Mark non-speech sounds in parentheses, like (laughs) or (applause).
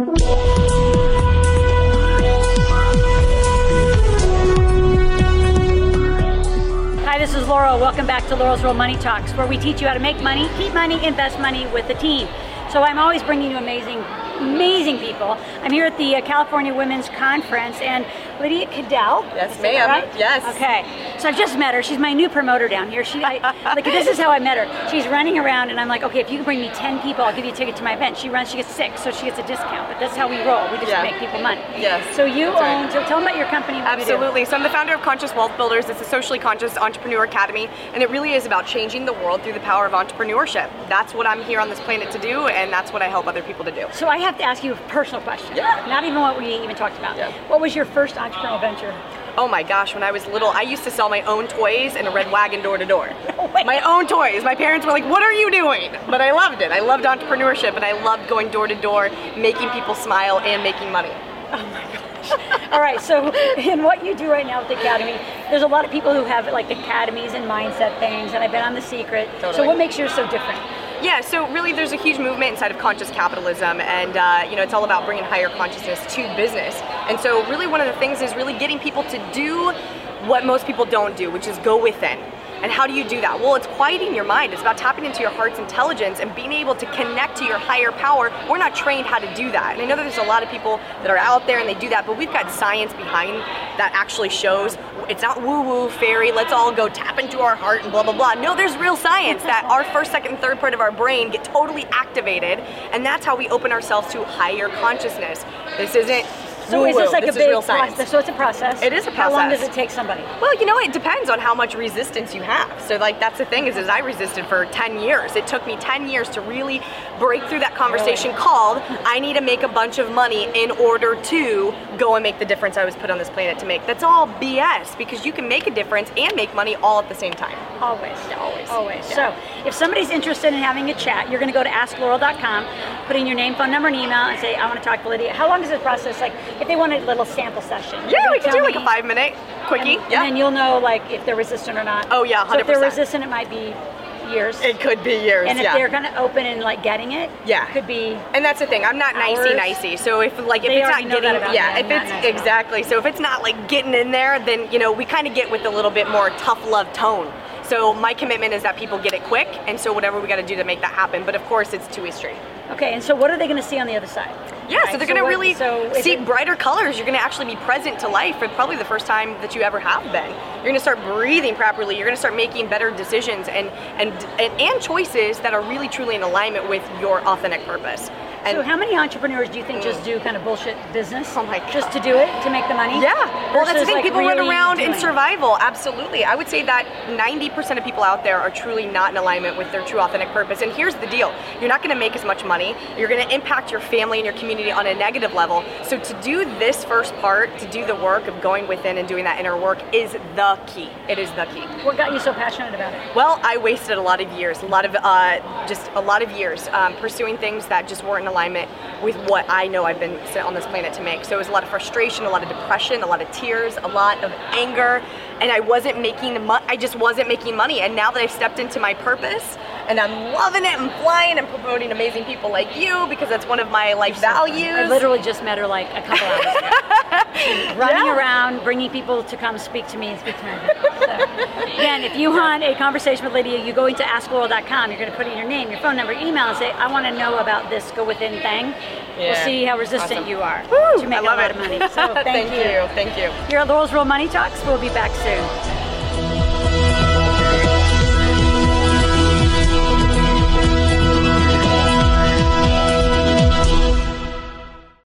Hi, this is Laurel. Welcome back to Laurel's World Money Talks, where we teach you how to make money, keep money, invest money with the team. So I'm always bringing you amazing amazing people. I'm here at the uh, California Women's Conference, and Lydia Cadell. Yes, ma'am. Right? Yes. Okay. So I've just met her. She's my new promoter down here. She, I, like, this is how I met her. She's running around, and I'm like, okay, if you can bring me 10 people, I'll give you a ticket to my event. She runs, she gets six, so she gets a discount. But that's how we roll. We just Yeah. make people money. Yes, So you own. right. So tell them about your company. and what you. Absolutely. So I'm the founder of Conscious Wealth Builders. It's a socially conscious entrepreneur academy, and it really is about changing the world through the power of entrepreneurship. That's what I'm here on this planet to do, and that's what I help other people to do. So I have to ask you a personal question. Yeah. Not even what we even talked about. Yeah. What was your first entrepreneurial venture? Oh my gosh, when I was little, I used to sell my own toys in a red wagon door to door. My own toys. My parents were like, What are you doing? But I loved it. I loved entrepreneurship, and I loved going door to door, making people smile, and making money. Oh my gosh. All right, so in what you do right now with the Academy, there's a lot of people who have like academies and mindset things, and I've been on The Secret. So what makes yours so different? Yeah, so really there's a huge movement inside of conscious capitalism and uh, you know it's all about bringing higher consciousness to business. And so really one of the things is really getting people to do what most people don't do, which is go within. And how do you do that? Well, it's quieting your mind. It's about tapping into your heart's intelligence and being able to connect to your higher power. We're not trained how to do that. And I know that there's a lot of people that are out there and they do that, but we've got science behind that actually shows it's not woo woo fairy, let's all go tap into our heart and blah blah blah. No, there's real science that our first, second, and third part of our brain get totally activated, and that's how we open ourselves to higher consciousness. This isn't So is this like this a big process? So it's a process. It is a process. How long does it take somebody? Well, you know, it depends on how much resistance you have. So, like, that's the thing is, is I resisted for 10 years. It took me 10 years to really break through that conversation called, I need to make a bunch of money in order to go and make the difference I was put on this planet to make. That's all BS because you can make a difference and make money all at the same time. Always. always. Always. Yeah. So if somebody's interested in having a chat, you're going to go to asklaurel.com, put in your name, phone number, and email, and say, I want to talk to Lydia. How long does this process? Like, if they want a little sample session? Yeah, we tell do like a five minute quickie. And, yeah. and then you'll know, like, if they're resistant or not. Oh, yeah, So if they're resistant, it might be years. it could be years. and if yeah. they're going to open and, like, getting it, Yeah. it could be And that's the thing. I'm not Hours. nicey nicey. So if like if They it's not getting yeah, if it's nice exactly. So if it's not like getting in there, then you know we kind of get with a little bit more tough love tone. So my commitment is that people get it quick, and so whatever we got to do to make that happen. But of course, it's two way street. Okay, and so what are they going to see on the other side? Yeah, Right, so they're gonna really so see it- brighter colors. You're gonna actually be present to life for probably the first time that you ever have been. You're gonna start breathing properly. You're gonna start making better decisions and and and, and choices that are really truly in alignment with your authentic purpose. And so how many entrepreneurs do you think just do kind of bullshit business? Oh my Just to do it, to make the money? Yeah. Well, that's the thing. like, people run around in doing survival. Absolutely. I would say that 90% of people out there are truly not in alignment with their true authentic purpose. And here's the deal you're not going to make as much money. You're going to impact your family and your community on a negative level. So to do this first part, to do the work of going within and doing that inner work, is the key. It is the key. What got you so passionate about it? Well, I wasted a lot of years, a lot of uh, just a lot of years um, pursuing things that just weren't in alignment with what I know I've been sent on this planet to make. So it was a lot of frustration, a lot of depression, a lot of tears, a lot of anger, and I wasn't making the mo- I just wasn't making money. And now that I've stepped into my purpose, and I'm loving it and flying and promoting amazing people like you because that's one of my life values. I literally just met her like a couple hours ago. (laughs) (laughs) Running Yeah. around, bringing people to come speak to me and speak to me. So, again, if you want a conversation with Lydia, you go into AskLaurel.com. You're going to put in your name, your phone number, email, and say, "I want to know about this Go Within thing." We'll see how resistant Awesome. you are Woo, to make I love a lot it. of money. (laughs) So thank, Thank you. Thank you. You're at Laurel's Real Money Talks. We'll be back soon.